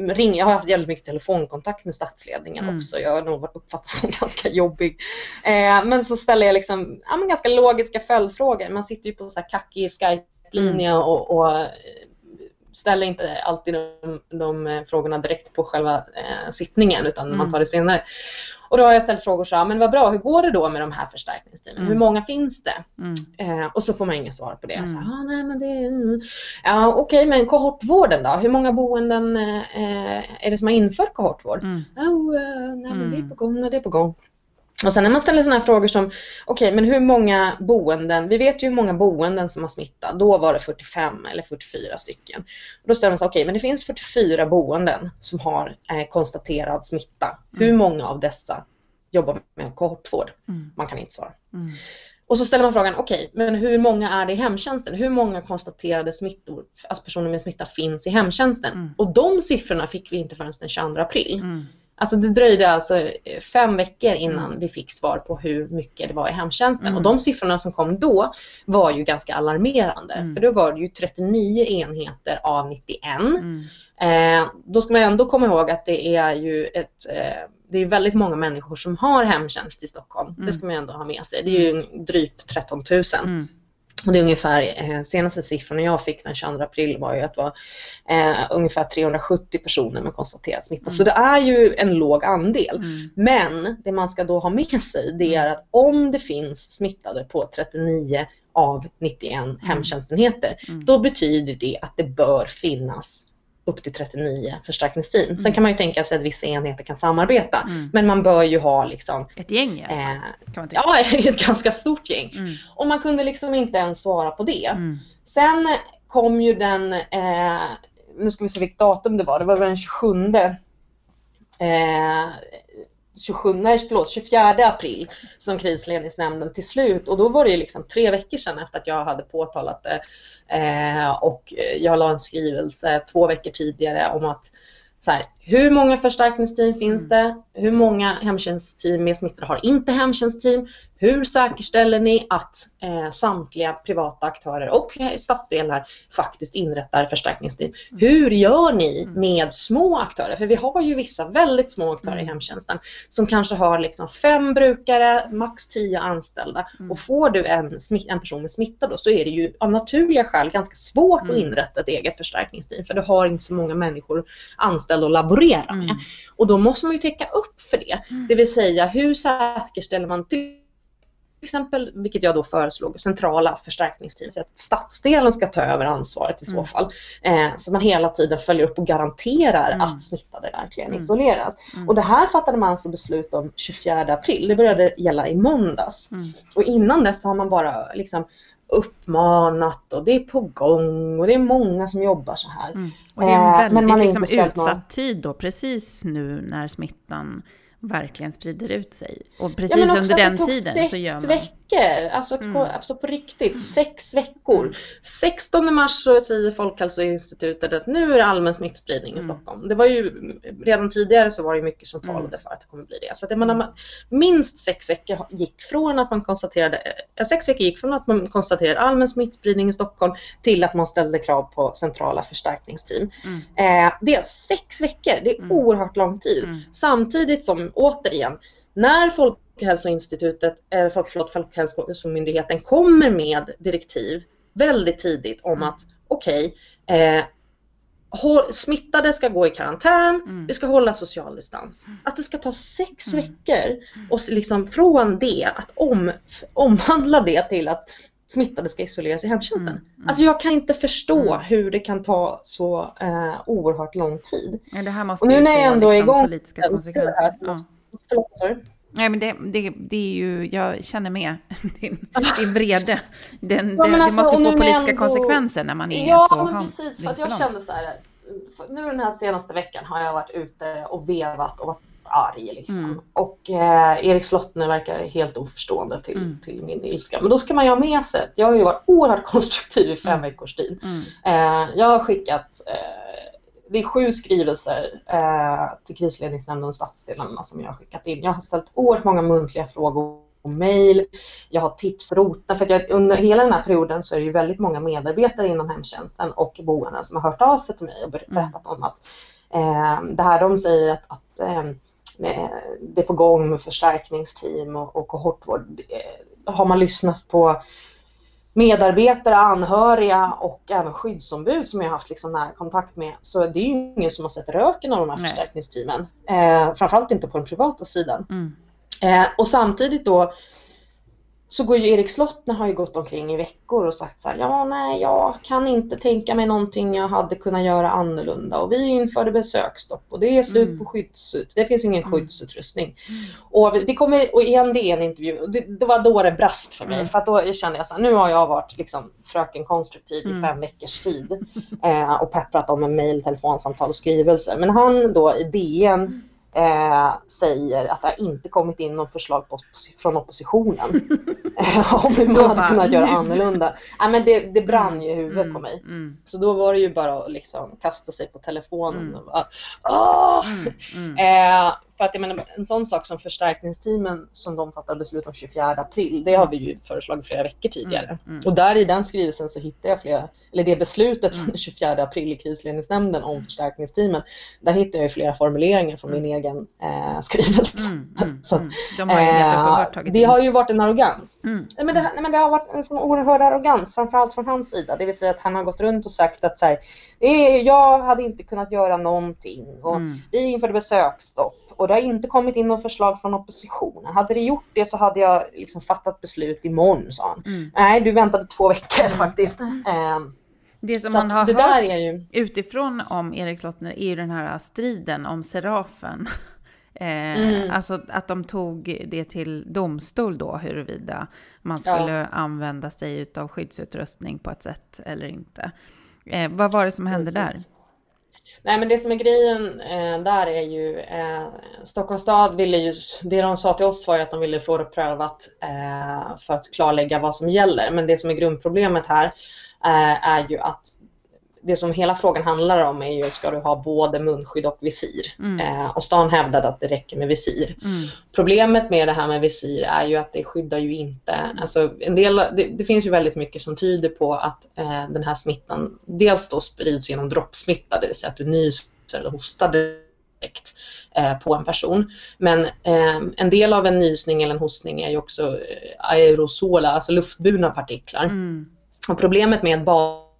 ring, jag har haft väldigt mycket telefonkontakt med statsledningen mm. också. Jag har nog uppfattats som ganska jobbig. Eh, men så ställer jag liksom, ja, men ganska logiska följdfrågor. Man sitter ju på så här kackig Skype-linje mm. och, och ställer inte alltid de, de eh, frågorna direkt på själva eh, sittningen utan mm. man tar det senare. Och då har jag ställt frågor så men vad bra, hur går det då med de här förstärkningsteamen? Mm. Hur många finns det? Mm. Eh, och så får man inget svar på det. Mm. Så, ah, nej, men det mm. ja, Okej, okay, men kohortvården då? Hur många boenden eh, är det som har infört kohortvård? Mm. Oh, uh, nej, men det är mm. på gång och det är på gång. Och sen när man ställer sådana här frågor som, okej okay, men hur många boenden, vi vet ju hur många boenden som har smittat, då var det 45 eller 44 stycken. Och då ställer man sig, okej okay, men det finns 44 boenden som har eh, konstaterad smitta. Mm. Hur många av dessa jobbar med kohortvård? Mm. Man kan inte svara. Mm. Och så ställer man frågan, okej, okay, men hur många är det i hemtjänsten? Hur många konstaterade smittor, alltså personer med smitta finns i hemtjänsten? Mm. Och de siffrorna fick vi inte förrän den 22 april. Mm. Alltså det dröjde alltså eh, fem veckor innan mm. vi fick svar på hur mycket det var i hemtjänsten. Mm. Och de siffrorna som kom då var ju ganska alarmerande. Mm. För då var det ju 39 enheter av 91. Mm. Eh, då ska man ändå komma ihåg att det är ju ett eh, det är väldigt många människor som har hemtjänst i Stockholm. Det mm. ska man ändå ha med sig. Det är ju drygt 13 000. Och det är ungefär, eh, senaste siffrorna jag fick den 22 april var ju att det var eh, ungefär 370 personer med konstaterad smitta. Mm. Så det är ju en låg andel. Mm. Men det man ska då ha med sig det är att om det finns smittade på 39 av 91 mm. hemtjänstenheter, mm. då betyder det att det bör finnas upp till 39 förstärkningsteam. Mm. Sen kan man ju tänka sig att vissa enheter kan samarbeta. Mm. Men man bör ju ha liksom... Ett gäng eh, kan man Ja, ett ganska stort gäng. Mm. Och man kunde liksom inte ens svara på det. Mm. Sen kom ju den, eh, nu ska vi se vilket datum det var, det var väl den 27 eh, 27, nej, förlåt, 24 april som krisledningsnämnden till slut. Och då var det ju liksom tre veckor sedan efter att jag hade påtalat det. Eh, och jag la en skrivelse två veckor tidigare om att så här, hur många förstärkningsteam finns mm. det? Hur många hemtjänstteam med smittade har inte hemtjänstteam? Hur säkerställer ni att eh, samtliga privata aktörer och stadsdelar faktiskt inrättar förstärkningsteam? Mm. Hur gör ni mm. med små aktörer? För vi har ju vissa väldigt små aktörer i hemtjänsten som kanske har liksom fem brukare, max tio anställda. Och får du en, en person med smitta då så är det ju av naturliga skäl ganska svårt att inrätta ett eget förstärkningsteam för du har inte så många människor anställda och laborera med. Mm. Och då måste man ju täcka upp för det. Mm. Det vill säga hur säkerställer man till exempel, vilket jag då föreslog, centrala förstärkningsteam. Så att stadsdelen ska ta över ansvaret i så mm. fall. Eh, så man hela tiden följer upp och garanterar mm. att smittade verkligen mm. isoleras. Mm. Och det här fattade man alltså beslut om 24 april. Det började gälla i måndags. Mm. Och innan dess har man bara liksom uppmanat och det är på gång och det är många som jobbar så här. Mm. Och det är en väldigt eh, man liksom, utsatt någon... tid då, precis nu när smittan verkligen sprider ut sig. Och precis ja, under den tiden så gör man... veckor, alltså, mm. på, alltså på riktigt, mm. sex veckor. 16 mars så säger Folkhälsoinstitutet att nu är det allmän smittspridning i mm. Stockholm. Det var ju, redan tidigare så var det mycket som talade mm. för att det kommer bli det. Så att man, minst sex veckor gick från att man konstaterade, sex veckor gick från att man konstaterade allmän smittspridning i Stockholm till att man ställde krav på centrala förstärkningsteam. Mm. Eh, det är sex veckor, det är mm. oerhört lång tid. Samtidigt som återigen, när Folkhälsoinstitutet, eh, förlåt, Folkhälsomyndigheten kommer med direktiv väldigt tidigt om att okej, okay, eh, smittade ska gå i karantän, mm. vi ska hålla social distans. Mm. Att det ska ta sex mm. veckor mm. och liksom från det att om, omvandla det till att smittade ska isoleras i hemtjänsten. Mm, mm. Alltså jag kan inte förstå mm. hur det kan ta så eh, oerhört lång tid. Ja, det här måste och nu när jag ändå liksom, är igång, politiska konsekvenser. Här, ja. Förlåt, Nej, men det, det, det är ju, jag känner med din, din vrede. Den, ja, det, alltså, det måste få politiska ändå, konsekvenser när man är ja, så Ja, men precis. För att jag kände så här, nu den här senaste veckan har jag varit ute och vevat och varit arg. Liksom. Mm. Och eh, Erik Slottner verkar helt oförstående till, mm. till min ilska. Men då ska man ju ha med sig att jag har ju varit oerhört konstruktiv i fem mm. veckors tid. Mm. Eh, jag har skickat eh, det är sju skrivelser eh, till krisledningsnämnden och stadsdelarna som jag har skickat in. Jag har ställt oerhört många muntliga frågor och mejl. Jag har tipsrota för att jag, under hela den här perioden så är det ju väldigt många medarbetare inom hemtjänsten och boenden som har hört av sig till mig och mm. berättat om att eh, det här de säger att, att eh, det är på gång med förstärkningsteam och, och kohortvård. Eh, har man lyssnat på medarbetare, anhöriga och även skyddsombud som jag haft liksom nära kontakt med så det är ju ingen som har sett röken av de här Nej. förstärkningsteamen. Eh, framförallt inte på den privata sidan. Mm. Eh, och samtidigt då så går ju Erik Slottner har ju gått omkring i veckor och sagt så här, ja nej jag kan inte tänka mig någonting jag hade kunnat göra annorlunda och vi införde besöksstopp och det är slut mm. på skyddsut, det finns ingen mm. skyddsutrustning. Mm. Och det kommer, och igen det är en intervju, det, det, var då det brast för mig mm. för att då kände jag så här, nu har jag varit liksom fröken konstruktiv i mm. fem veckors tid eh, och pepprat om med mejl, telefonsamtal och skrivelser. Men han då i DN eh, säger att det har inte kommit in något förslag på, från oppositionen om hur man hade kunnat göra annorlunda. Ja, men det, det brann ju i huvudet mm, på mig. Mm. Så då var det ju bara att liksom kasta sig på telefonen. Mm. Och bara, mm. eh, för att jag menar, en sån sak som förstärkningsteamen som de fattade beslut om 24 april, det har vi ju föreslagit flera veckor tidigare. Mm, mm. Och där i den skrivelsen så hittar jag flera, eller det beslutet från den 24 april i krisledningsnämnden om förstärkningsteamen, där hittar jag flera formuleringar från min mm. egen eh, skrivelse. Mm, mm, så, de har eh, det har ju varit en arrogans. Nej, men det, nej, men det har varit en sån oerhörd arrogans, framförallt från hans sida. Det vill säga att han har gått runt och sagt att så här, jag hade inte kunnat göra någonting och vi införde besöksstopp och det har inte kommit in något förslag från oppositionen. Hade det gjort det så hade jag liksom fattat beslut imorgon, sa han. Mm. Nej, du väntade två veckor mm. faktiskt. Mm. Det som man har hört ju... utifrån om Erik Slottner är ju den här striden om Serafen. Eh, mm. Alltså att de tog det till domstol då, huruvida man skulle ja. använda sig av skyddsutrustning på ett sätt eller inte. Eh, vad var det som hände Precis. där? Nej men det som är grejen eh, där är ju eh, Stockholms stad ville ju, det de sa till oss var ju att de ville få det prövat eh, för att klarlägga vad som gäller. Men det som är grundproblemet här eh, är ju att det som hela frågan handlar om är ju, ska du ha både munskydd och visir? Mm. Eh, och stan hävdade att det räcker med visir. Mm. Problemet med det här med visir är ju att det skyddar ju inte, alltså en del, det, det finns ju väldigt mycket som tyder på att eh, den här smittan dels då sprids genom droppsmitta, det vill säga att du nyser eller hostar direkt eh, på en person. Men eh, en del av en nysning eller en hostning är ju också eh, aerosola, alltså luftburna partiklar. Mm. Och problemet med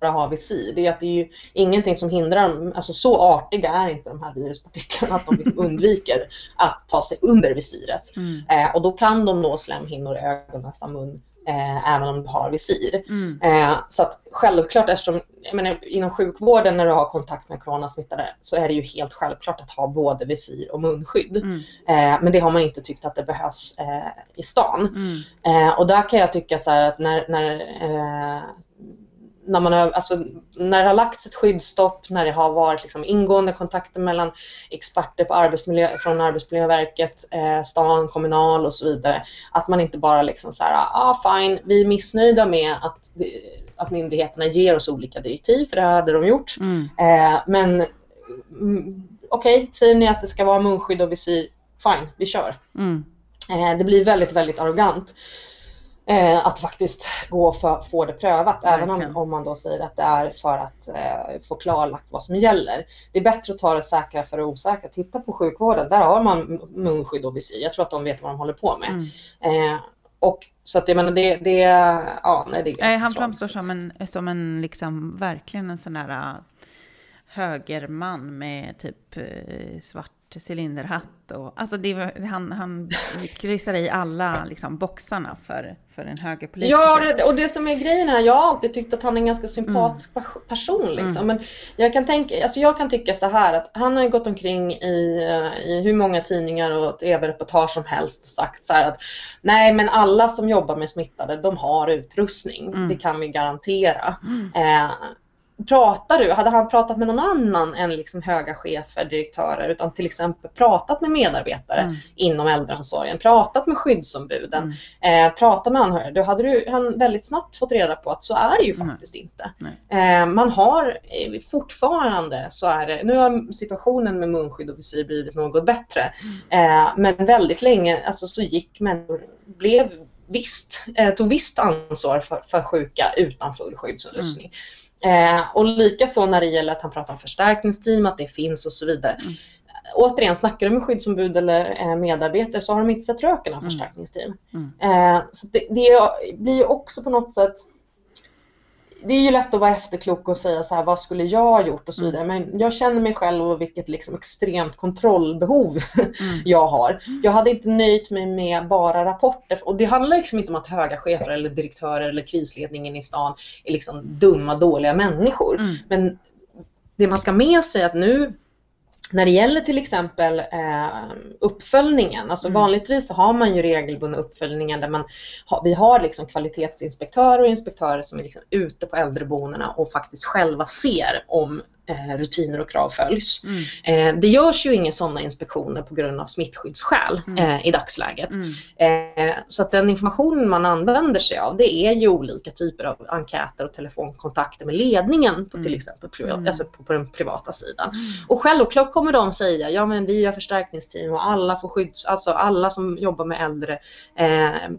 bara ha visir, det är att det är ju ingenting som hindrar dem, alltså så artiga är inte de här viruspartiklarna att de liksom undviker att ta sig under visiret. Mm. Eh, och då kan de nå slemhinnor, ögon, näsa, mun Eh, även om du har visir. Mm. Eh, så att självklart, eftersom, jag menar, inom sjukvården när du har kontakt med coronasmittade så är det ju helt självklart att ha både visir och munskydd. Mm. Eh, men det har man inte tyckt att det behövs eh, i stan. Mm. Eh, och där kan jag tycka så här att när, när eh, när, man har, alltså, när det har lagts ett skyddsstopp, när det har varit liksom ingående kontakter mellan experter på arbetsmiljö, från Arbetsmiljöverket, eh, stan, kommunal och så vidare. Att man inte bara liksom så här, ah fine, vi är missnöjda med att, att myndigheterna ger oss olika direktiv, för det hade de gjort. Mm. Eh, men mm, okej, okay, säger ni att det ska vara munskydd och visir, fine, vi kör. Mm. Eh, det blir väldigt, väldigt arrogant eh, att faktiskt gå för få det prövat. Verkligen. Även om, om man då säger att det är för att eh, få klarlagt vad som gäller. Det är bättre att ta det säkra för det osäkra. Titta på sjukvården, där har man munskydd och visir. Jag tror att de vet vad de håller på med. Mm. Eh, och så att jag menar det, det, ja, nej, det är ganska Han framstår som en, som en liksom, verkligen en sån där äh, högerman med typ äh, svart cylinderhatt. Och, alltså det, han, han kryssar i alla liksom, boxarna för, för en högerpolitiker. Ja, och det som är grejen här, jag har alltid tyckt att han är en ganska sympatisk mm. person. Liksom. Mm. Men jag kan, tänka, alltså jag kan tycka så här att han har ju gått omkring i, i hur många tidningar och tv-reportage som helst och sagt så här att nej, men alla som jobbar med smittade, de har utrustning. Mm. Det kan vi garantera. Mm. Eh, pratar du, hade han pratat med någon annan än liksom höga chefer, direktörer, utan till exempel pratat med medarbetare mm. inom äldreomsorgen, pratat med skyddsombuden, mm. eh, pratat med anhöriga, då hade du han väldigt snabbt fått reda på att så är det ju faktiskt mm. inte. Eh, man har eh, fortfarande så är det, nu har situationen med munskydd och visir blivit något bättre, mm. eh, men väldigt länge alltså, så gick människor, blev visst, eh, tog visst ansvar för, för sjuka utan full skyddsutrustning. Eh, och likaså när det gäller att han pratar om förstärkningsteam, att det finns och så vidare. Mm. Återigen, snackar du med skyddsombud eller eh, medarbetare så har de inte sett röken av mm. förstärkningsteam. Mm. Eh, så det, det, blir ju också på något sätt det är ju lätt att vara efterklok och säga så här, vad skulle jag ha gjort och så mm. vidare. Men jag känner mig själv och vilket liksom extremt kontrollbehov mm. jag har. Jag hade inte nöjt mig med bara rapporter. Och det handlar liksom inte om att höga chefer eller direktörer eller krisledningen i stan är liksom dumma, dåliga människor. Mm. Men det man ska med sig är att nu när det gäller till exempel eh, uppföljningen, alltså mm. vanligtvis så har man ju regelbundna uppföljningar där man ha, vi har liksom kvalitetsinspektörer och inspektörer som är liksom ute på äldreboendena och faktiskt själva ser om rutiner och krav följs. Mm. Eh, det görs ju inga sådana inspektioner på grund av smittskyddsskäl mm. eh, i dagsläget. Mm. Eh, så att den informationen man använder sig av det är ju olika typer av enkäter och telefonkontakter med ledningen på till mm. exempel privat, mm. alltså på, på, den privata sidan. Mm. Och självklart kommer de säga, ja men vi har förstärkningsteam och alla får skydds, alltså alla som jobbar med äldre eh,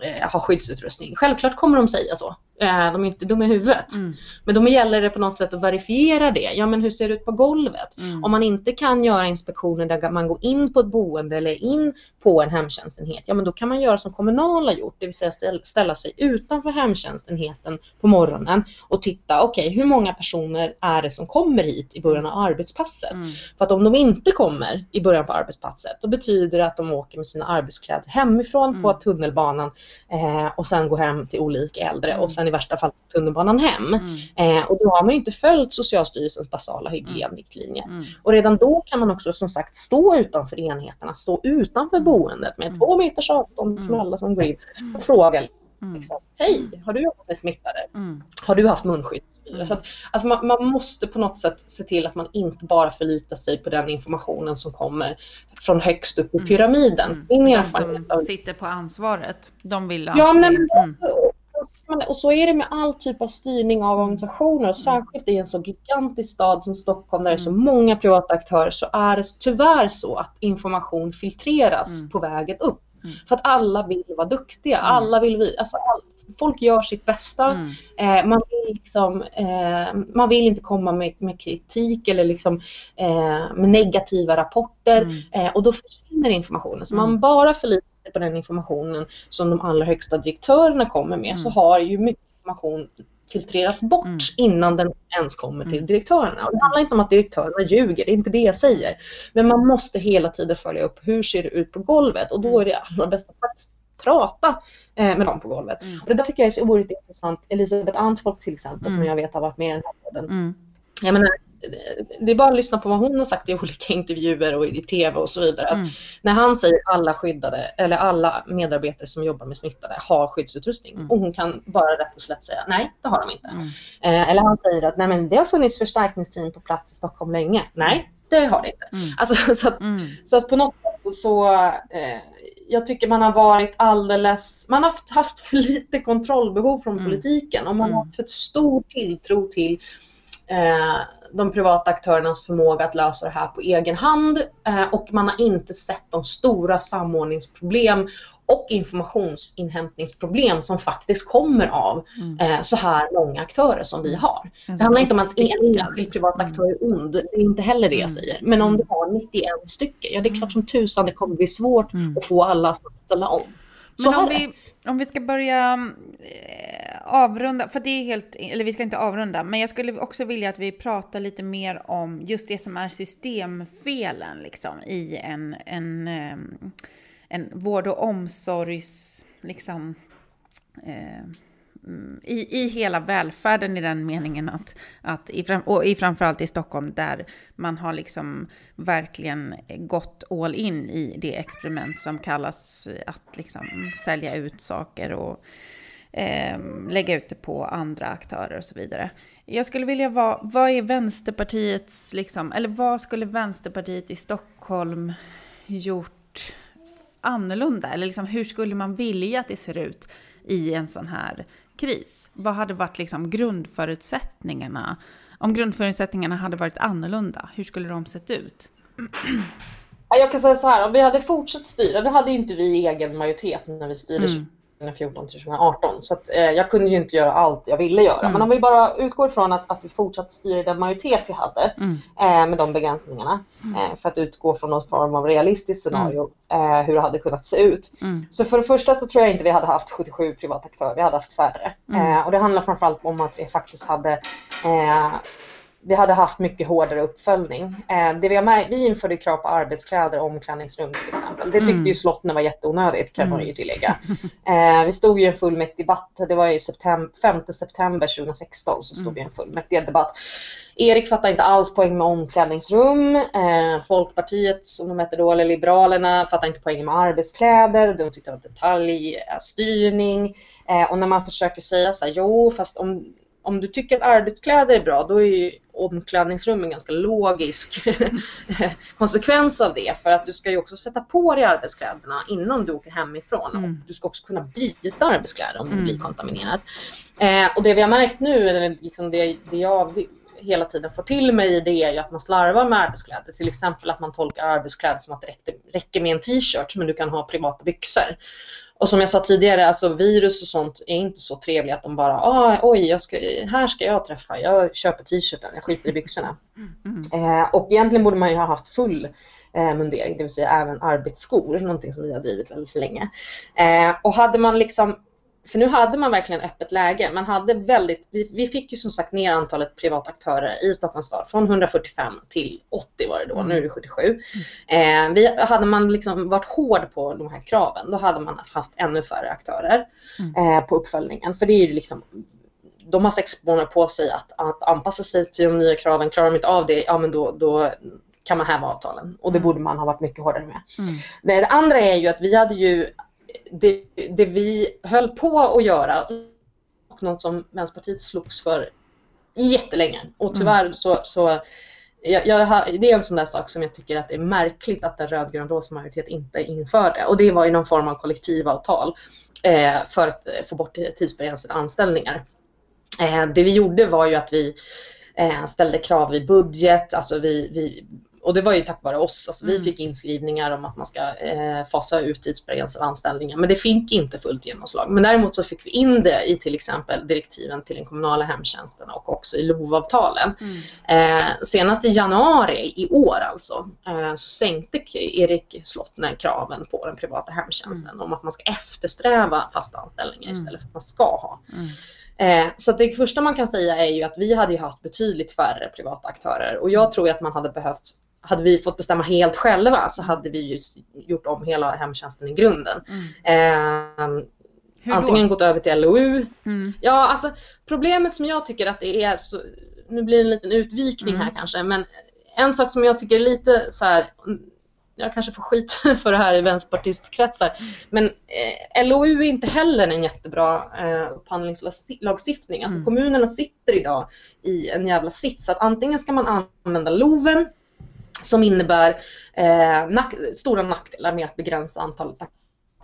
eh, ha skyddsutrustning. Självklart kommer de säga så. Eh, de är inte dumma i huvudet. Mm. Men då gäller det på något sätt att verifiera det. Ja men hur ser det ut på golvet? Mm. Om man inte kan göra inspektioner där man går in på ett boende eller in på en hemtjänstenhet, ja men då kan man göra som Kommunal har gjort, det vill säga ställa sig utanför hemtjänstenheten på morgonen och titta, okej okay, hur många personer är det som kommer hit i början av arbetspasset? Mm. För att om de inte kommer i början på arbetspasset, då betyder det att de åker med sina arbetskläder hemifrån mm. på tunnelbanan eh, och sen går hem till olika äldre och sen i värsta fall tunnelbanan hem. Mm. Eh, och då har man inte följt Socialstyrelsens basala hygienriktlinjer. Mm. Och redan då kan man också som sagt stå utanför enheterna, stå utanför mm. boendet med två meters avstånd mm. från alla som går in och fråga liksom, Hej, har du jobbat med smittade? Har du haft munskydd? Så att, alltså man, man, måste på något sätt se till att man inte bara förlitar sig på den informationen som kommer från högst upp i pyramiden. Mm. Erfarenhet som sitter på ansvaret, de vill. Ja, men, mm och så är det med all typ av styrning av organisationer, och särskilt i en så gigantisk stad som Stockholm där det är så mm. många privata aktörer så är det tyvärr så att information filtreras mm. på vägen upp. Mm. För att alla vill vara duktiga, mm. alla vill vi, alltså all, folk gör sitt bästa. Mm. Eh, man, vill liksom, eh, man vill inte komma med, med kritik eller liksom, eh, med negativa rapporter mm. eh, och då försvinner informationen. Så man bara förlitar på den informationen som de allra högsta direktörerna kommer med mm. så har ju mycket information filtrerats bort mm. innan den ens kommer till mm. direktörerna. Och det handlar inte om att direktörerna ljuger, det är inte det jag säger. Men man måste hela tiden följa upp hur ser det ut på golvet och då mm. är det allra bästa att prata eh, med dem på golvet. Mm. Och det där tycker jag är så oerhört intressant. Elisabeth Antfolk till exempel som jag vet har varit med i den här podden. Jag menar, det är bara att lyssna på vad hon har sagt i olika intervjuer och i tv och så vidare. Mm. när han säger alla skyddade eller alla medarbetare som jobbar med smittade har skyddsutrustning mm. och hon kan bara rätt och slätt säga nej, det har de inte. Mm. Eh, eller han säger att nej, men det har funnits förstärkningsteam på plats i Stockholm länge. Nej, det har det inte. Mm. Alltså, så, att, mm. så att på något sätt så, eh, jag tycker man har varit alldeles, man har haft, haft för lite kontrollbehov från mm. politiken och man har haft för stor tilltro till eh, de privata aktörernas förmåga att lösa det här på egen hand eh, och man har inte sett de stora samordningsproblem och informationsinhämtningsproblem som faktiskt kommer av mm. eh, så här många aktörer som vi har. Det handlar inte om att en enskild privat mm. aktör är ond, det är inte heller det jag mm. säger. Men om du har 91 stycken, ja det är klart som tusan det kommer bli svårt att få alla att ställa om. Så Men om vi, om vi ska börja eh, avrunda, för det är helt, eller vi ska inte avrunda, men jag skulle också vilja att vi pratar lite mer om just det som är systemfelen liksom i en, en, ehm, en vård och omsorgs, liksom, eh, i, i hela välfärden i den meningen att, att i, och i, framförallt i Stockholm där man har liksom verkligen gått all in i det experiment som kallas att liksom sälja ut saker och eh, lägga ut det på andra aktörer och så vidare. Jag skulle vilja vara, vad är Vänsterpartiets, liksom, eller vad skulle Vänsterpartiet i Stockholm gjort annorlunda? Eller liksom, hur skulle man vilja att det ser ut i en sån här kris? Vad hade varit liksom grundförutsättningarna? Om grundförutsättningarna hade varit annorlunda, hur skulle de sett ut? Jag kan säga så här, om vi hade fortsatt styra, då hade inte vi egen majoritet när vi styrde mm. 2014 till 2018. Så att, eh, jag kunde ju inte göra allt jag ville göra. Mm. Men om vi bara utgår ifrån att, att vi fortsatt styr den majoritet vi hade mm. eh, med de begränsningarna. Mm. Eh, för att utgå från någon form av realistiskt scenario mm. eh, hur det hade kunnat se ut. Mm. Så för det första så tror jag inte vi hade haft 77 privata aktörer. Vi hade haft färre. Eh, och det handlar framförallt om att vi faktiskt hade eh, vi hade haft mycket hårdare uppföljning. Eh, det vi, har vi införde krav på arbetskläder och omklädningsrum till exempel. Det tyckte mm. ju slotten var jätteonödigt kan man ju mm. tillägga. Eh, vi stod ju i en fullmäktigdebatt, det var i september, 5 september 2016 så stod vi i en fullmäktigdebatt. Erik fattade inte alls poäng med omklädningsrum. Eh, Folkpartiet, som de hette då, eller Liberalerna, fattade inte poäng med arbetskläder. De tyckte det var detaljstyrning. Och när man försöker säga så här, jo, fast om om du tycker att arbetskläder är bra då är ju omklädningsrum en ganska logisk konsekvens av det för att du ska ju också sätta på dig arbetskläderna innan du åker hemifrån mm. och du ska också kunna byta arbetskläder om du mm. blir kontaminerad. Eh, och det vi har märkt nu, eller liksom det, det jag hela tiden får till mig det är ju att man slarvar med arbetskläder. Till exempel att man tolkar arbetskläder som att det räcker med en t-shirt men du kan ha privata byxor. Och som jag sa tidigare, alltså virus och sånt är inte så trevliga att de bara ah, oj, ska, här ska jag träffa, jag köper t-shirten, jag skiter i byxorna. Mm. Eh, och egentligen borde man ju ha haft full eh, mundering, det vill säga även arbetsskor, någonting som vi har drivit väldigt länge. Eh, och hade man liksom för nu hade man verkligen öppet läge. Man hade väldigt, vi, vi, fick ju som sagt ner antalet privata aktörer i Stockholms stad från 145 till 80 var det då, mm. nu är det 77. Mm. Eh, vi, hade man liksom varit hård på de här kraven då hade man haft ännu färre aktörer mm. eh, på uppföljningen. För det är ju liksom de har sex månader på sig att, att anpassa sig till de nya kraven. Klarar de inte av det, ja men då, då kan man häva avtalen. Och det mm. borde man ha varit mycket hårdare med. Mm. Det, det andra är ju att vi hade ju det, det vi höll på att göra och något som Vänsterpartiet slogs för jättelänge och mm. tyvärr så, så jag, jag har, det är en sån där sak som jag tycker att det är märkligt att en rödgrön-rosa majoritet inte införde och det var ju någon form av kollektivavtal eh, för att få bort tidsbegränsade anställningar. Eh, det vi gjorde var ju att vi eh, ställde krav i budget, alltså vi, vi och det var ju tack vare oss. Alltså, mm. Vi fick inskrivningar om att man ska eh, fasa ut tidsbegränsade anställningar. Men det fick inte fullt genomslag. Men däremot så fick vi in det i till exempel direktiven till den kommunala hemtjänsten och också i LOV-avtalen. Mm. Eh, senast i januari i år alltså eh, så sänkte Erik Slottner kraven på den privata hemtjänsten mm. om att man ska eftersträva fasta anställningar mm. istället för att man ska ha. Mm. Eh, så det första man kan säga är ju att vi hade haft betydligt färre privata aktörer och jag mm. tror att man hade behövt hade vi fått bestämma helt själva så hade vi ju gjort om hela hemtjänsten i grunden. Mm. Eh, antingen gått över till LOU. Mm. Ja, alltså problemet som jag tycker att det är, så, nu blir det en liten utvikning mm. här kanske, men en sak som jag tycker är lite så här, jag kanske får skit för det här i vänsterpartistkretsar, men eh, LOU är inte heller en jättebra eh, upphandlingslagstiftning. Alltså mm. kommunerna sitter idag i en jävla sits att antingen ska man använda LOVen som innebär eh, nack stora nackdelar med att begränsa antalet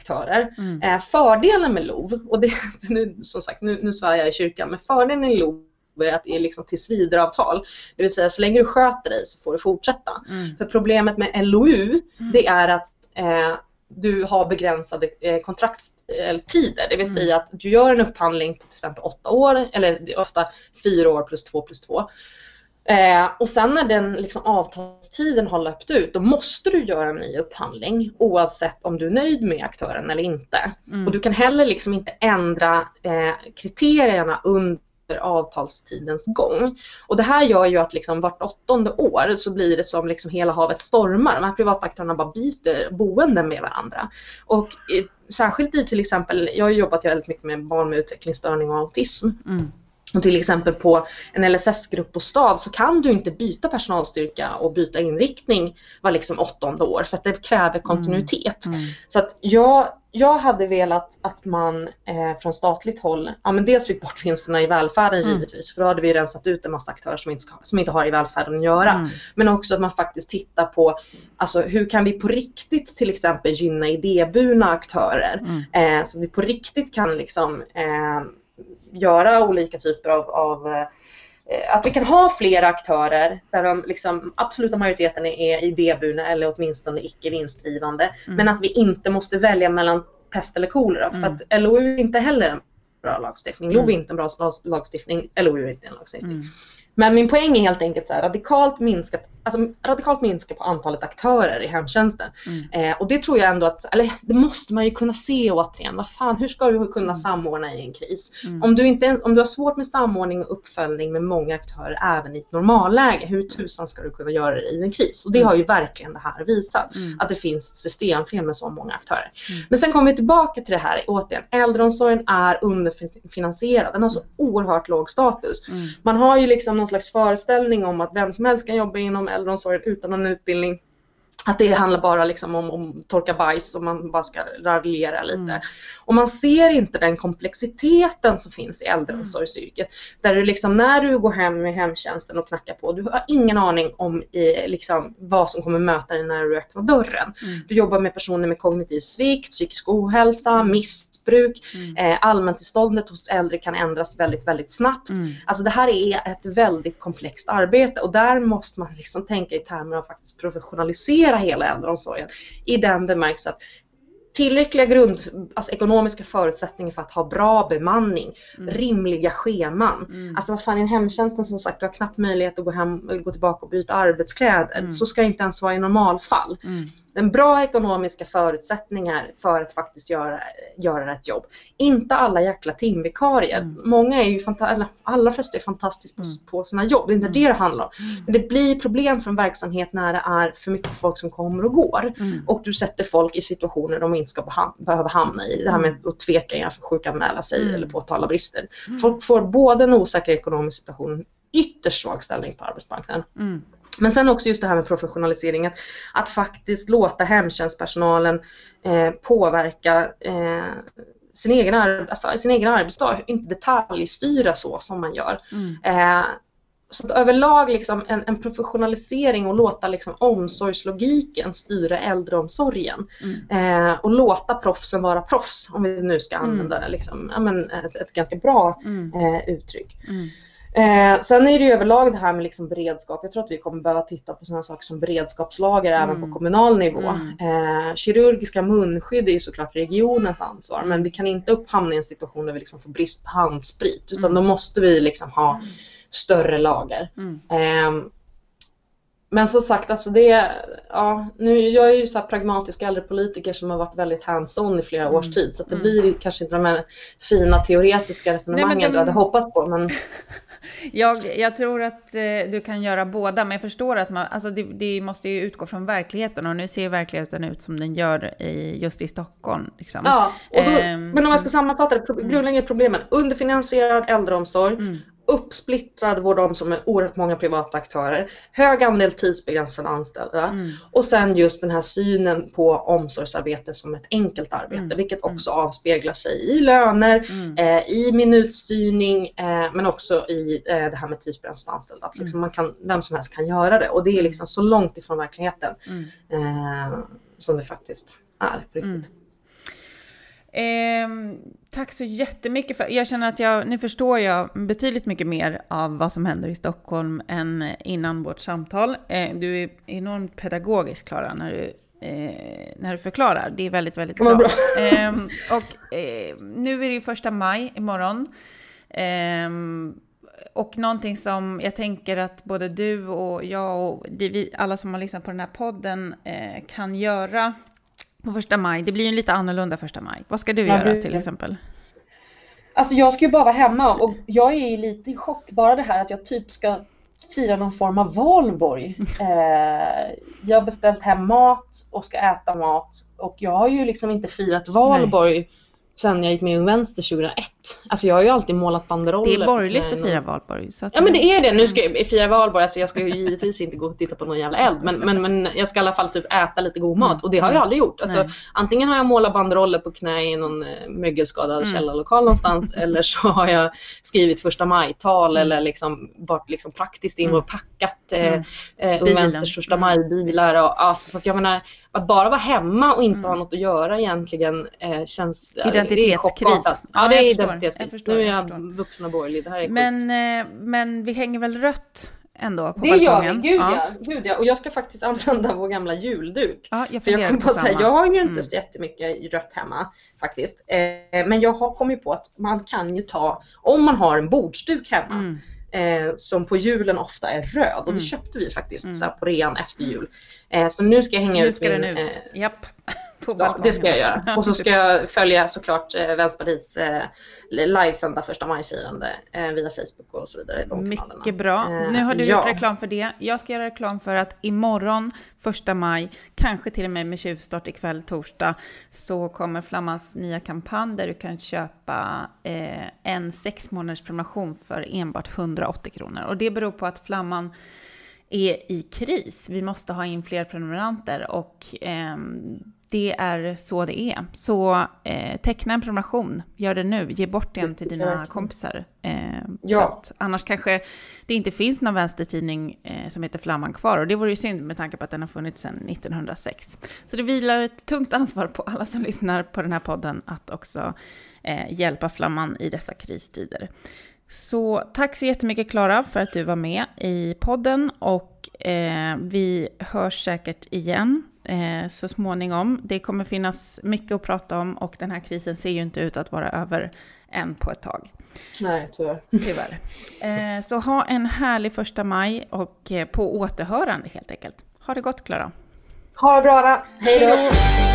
aktörer. Mm. Eh, fördelen med LOV, och det, nu, som sagt nu, nu svär jag i kyrkan, men fördelen i LOV är att det är liksom tillsvidareavtal. Det vill säga så länge du sköter dig så får du fortsätta. Mm. För problemet med LOU mm. det är att eh, du har begränsade eh, kontraktstider. Det vill mm. säga att du gör en upphandling på till exempel åtta år eller ofta fyra år plus två plus två. Eh, och sen när den liksom, avtalstiden har löpt ut, då måste du göra en ny upphandling oavsett om du är nöjd med aktören eller inte. Mm. Och du kan heller liksom inte ändra eh, kriterierna under avtalstidens gång. Och det här gör ju att liksom vart åttonde år så blir det som liksom hela havet stormar. De här privata aktörerna bara byter boenden med varandra. Och eh, särskilt i till exempel, jag har jobbat väldigt mycket med barn med utvecklingsstörning och autism. Mm. Och till exempel på en LSS-grupp på stad så kan du inte byta personalstyrka och byta inriktning var liksom åttonde år för att det kräver kontinuitet. Mm. Mm. Så att jag, jag hade velat att man eh, från statligt håll, ja men dels fick bort vinsterna i välfärden mm. givetvis för då hade vi rensat ut en massa aktörer som inte, ska, som inte har i välfärden att göra. Mm. Men också att man faktiskt tittar på alltså, hur kan vi på riktigt till exempel gynna idéburna aktörer. Mm. Eh, så vi på riktigt kan liksom eh, göra olika typer av, av eh, att vi kan ha flera aktörer där de liksom, absoluta majoriteten är idéburna eller åtminstone icke vinstdrivande. Mm. Men att vi inte måste välja mellan pest eller kolera. Mm. För att LOU är inte heller en bra lagstiftning. Mm. LOV är inte en bra lagstiftning, LOU är inte en lagstiftning. Mm. Men min poäng är helt enkelt så här, radikalt, minska, alltså, radikalt minska på antalet aktörer i hemtjänsten. Mm. Eh, och det tror jag ändå att, eller det måste man ju kunna se återigen. Vad fan, hur ska du kunna mm. samordna i en kris? Mm. Om, du inte, om du har svårt med samordning och uppföljning med många aktörer även i ett normalläge, hur tusan ska du kunna göra det i en kris? Och det mm. har ju verkligen det här visat, mm. att det finns ett systemfel med så många aktörer. Mm. Men sen kommer vi tillbaka till det här återigen, äldreomsorgen är underfinansierad, den har så oerhört låg status. Man har ju liksom någon slags föreställning om att vem som helst kan jobba inom äldreomsorgen utan någon utbildning att det handlar bara liksom om, om torka bajs och man bara ska raljera lite. Mm. Och man ser inte den komplexiteten som finns i äldreomsorgsyrket. Där du liksom när du går hem med hemtjänsten och knackar på, du har ingen aning om i, liksom, vad som kommer möta dig när du öppnar dörren. Mm. Du jobbar med personer med kognitiv svikt, psykisk ohälsa, missbruk, mm. eh, allmäntillståndet hos äldre kan ändras väldigt, väldigt snabbt. Mm. Alltså det här är ett väldigt komplext arbete och där måste man liksom tänka i termer av faktiskt professionalisera finansiera hela äldreomsorgen i den bemärkelsen att tillräckliga grund, alltså ekonomiska förutsättningar för att ha bra bemanning, mm. rimliga scheman. Mm. Alltså vad fan i hemtjänsten som sagt, du har knappt möjlighet att gå hem gå tillbaka och byta arbetskläder. Mm. Så ska det inte ens vara i normalfall. Mm en bra ekonomiska förutsättningar för att faktiskt göra, göra rätt jobb. Inte alla jäkla timvikarier. Mm. Många är ju fantastiska, allra flesta är fantastiska mm. på, sina jobb, det är inte mm. det det handlar om. Mm. Men det blir problem för en verksamhet när det är för mycket folk som kommer och går mm. och du sätter folk i situationer de inte ska behöva hamna i. Det här med mm. att tveka inför att sjukanmäla sig eller påtala brister. Folk får både en osäker ekonomisk situation, ytterst svag ställning på arbetsmarknaden. Men sen också just det här med professionalisering, att, att faktiskt låta hemtjänstpersonalen eh, påverka eh, sin, egen alltså, sin egen arbetsdag, inte detaljstyra så som man gör. Mm. Eh, så att överlag liksom en, en, professionalisering och låta liksom omsorgslogiken styra äldreomsorgen. Mm. Eh, och låta proffsen vara proffs, om vi nu ska mm. använda mm. liksom, ja, men ett, ett ganska bra mm. eh, uttryck. Eh, sen är det ju överlag det här med liksom beredskap. Jag tror att vi kommer behöva titta på sådana saker som beredskapslager mm. även på mm. kommunal nivå. Mm. Eh, kirurgiska munskydd är ju såklart regionens ansvar men vi kan inte upphamna i en situation där vi liksom får brist på handsprit utan mm. då måste vi liksom ha mm. större lager. Eh, men som sagt, alltså det, ja, nu, jag är ju så här pragmatisk äldrepolitiker som har varit väldigt hands-on i flera mm. års tid så det mm. blir kanske inte de här fina teoretiska resonemangen Nej, de... du hade hoppats på. Men... jag, jag tror att eh, du kan göra båda, men jag förstår att man, alltså det, det, måste ju utgå från verkligheten och nu ser verkligheten ut som den gör i, just i Stockholm. Liksom. Ja, då, eh, men om jag ska sammanfatta det, mm. grundläggande problemen, underfinansierad äldreomsorg, mm uppsplittrad vård och omsorg med oerhört många privata aktörer, hög andel tidsbegränsade anställda mm. och sen just den här synen på omsorgsarbete som ett enkelt arbete mm. vilket också mm. avspeglar sig i löner, mm. eh, i minutstyrning eh, men också i eh, det här med tidsbegränsade anställda. Att liksom mm. man kan, vem som helst kan göra det och det är mm. liksom så långt ifrån verkligheten eh, som det faktiskt är på riktigt. Eh, tack så jättemycket för... Jag känner att jag, nu förstår jag betydligt mycket mer av vad som händer i Stockholm än innan vårt samtal. Eh, du är enormt pedagogisk, Klara, när du, eh, när du förklarar. Det är väldigt, väldigt bra. bra. Ehm, och eh, nu är det ju första maj imorgon. Ehm, och någonting som jag tänker att både du och jag och alla som har lyssnat på den här podden eh, kan göra på första maj. Det blir ju en lite annorlunda första maj. Vad ska du ja, göra till exempel? Alltså jag ska ju bara vara hemma och jag är lite i chock. Bara det här att jag typ ska fira någon form av valborg. Eh, jag har beställt hem mat och ska äta mat och jag har ju liksom inte firat valborg Nej sen jag gick med i Ung Vänster 2001. Alltså jag har ju alltid målat banderoller. Det är borgerligt att fira valborg. Så att ja men det är det. Nu ska jag fira valborg, alltså jag ska ju givetvis inte gå och titta på någon jävla eld. Men, men, men jag ska i alla fall typ äta lite god mat och det har jag aldrig gjort. Alltså, antingen har jag målat banderoller på knä i någon eh, mögelskadad mm. källarlokal någonstans eller så har jag skrivit första maj-tal mm. eller liksom varit liksom praktiskt in och mm. packat eh, mm. eh, Ung Vänsters första mm. maj-bilar. Och, alltså, så att jag menar, att bara vara hemma och inte mm. ha något att göra egentligen eh, känns... Identitetskris. Ja, det är identitetskris. Förstår, nu är jag, jag vuxen och borgerlig. Det här är men, eh, men vi hänger väl rött ändå på Det balkongen. gör vi, gud ja. ja. gud ja. Och jag ska faktiskt använda vår gamla julduk. Ja, jag, För jag, kan bara säga, jag har ju inte mm. så jättemycket rött hemma faktiskt. Eh, men jag har kommit på att man kan ju ta, om man har en bordsduk hemma, mm eh, som på julen ofta är röd och det mm. köpte vi faktiskt mm. så på rean efter jul. Eh, så nu ska jag hänga nu ut ska min, den ut, eh, japp. Ja, det ska jag göra. Och så ska jag följa såklart eh, Vänsterpartiets eh, livesända första maj-firande eh, via Facebook och så vidare. Mycket bra. Eh, nu har du ja. gjort reklam för det. Jag ska göra reklam för att imorgon, första maj, kanske till och med med tjuvstart ikväll, torsdag, så kommer Flammans nya kampanj där du kan köpa en sex månaders prenumeration för enbart 180 kronor. Och det beror på att Flamman är i kris. Vi måste ha in fler prenumeranter och eh, det är så det är. Så eh, teckna en prenumeration, gör det nu, ge bort den till dina kompisar. Eh, ja. annars kanske det inte finns någon vänstertidning eh, som heter Flamman kvar och det vore ju synd med tanke på att den har funnits sedan 1906. Så det vilar ett tungt ansvar på alla som lyssnar på den här podden att också eh, hjälpa Flamman i dessa kristider. Så tack så jättemycket Klara för att du var med i podden och eh, vi hörs säkert igen eh, så småningom. Det kommer finnas mycket att prata om och den här krisen ser ju inte ut att vara över än på ett tag. Nej, tyvärr. tyvärr. Eh, så ha en härlig första maj och eh, på återhörande helt enkelt. Ha det gott Klara. Ha det bra. Hej då.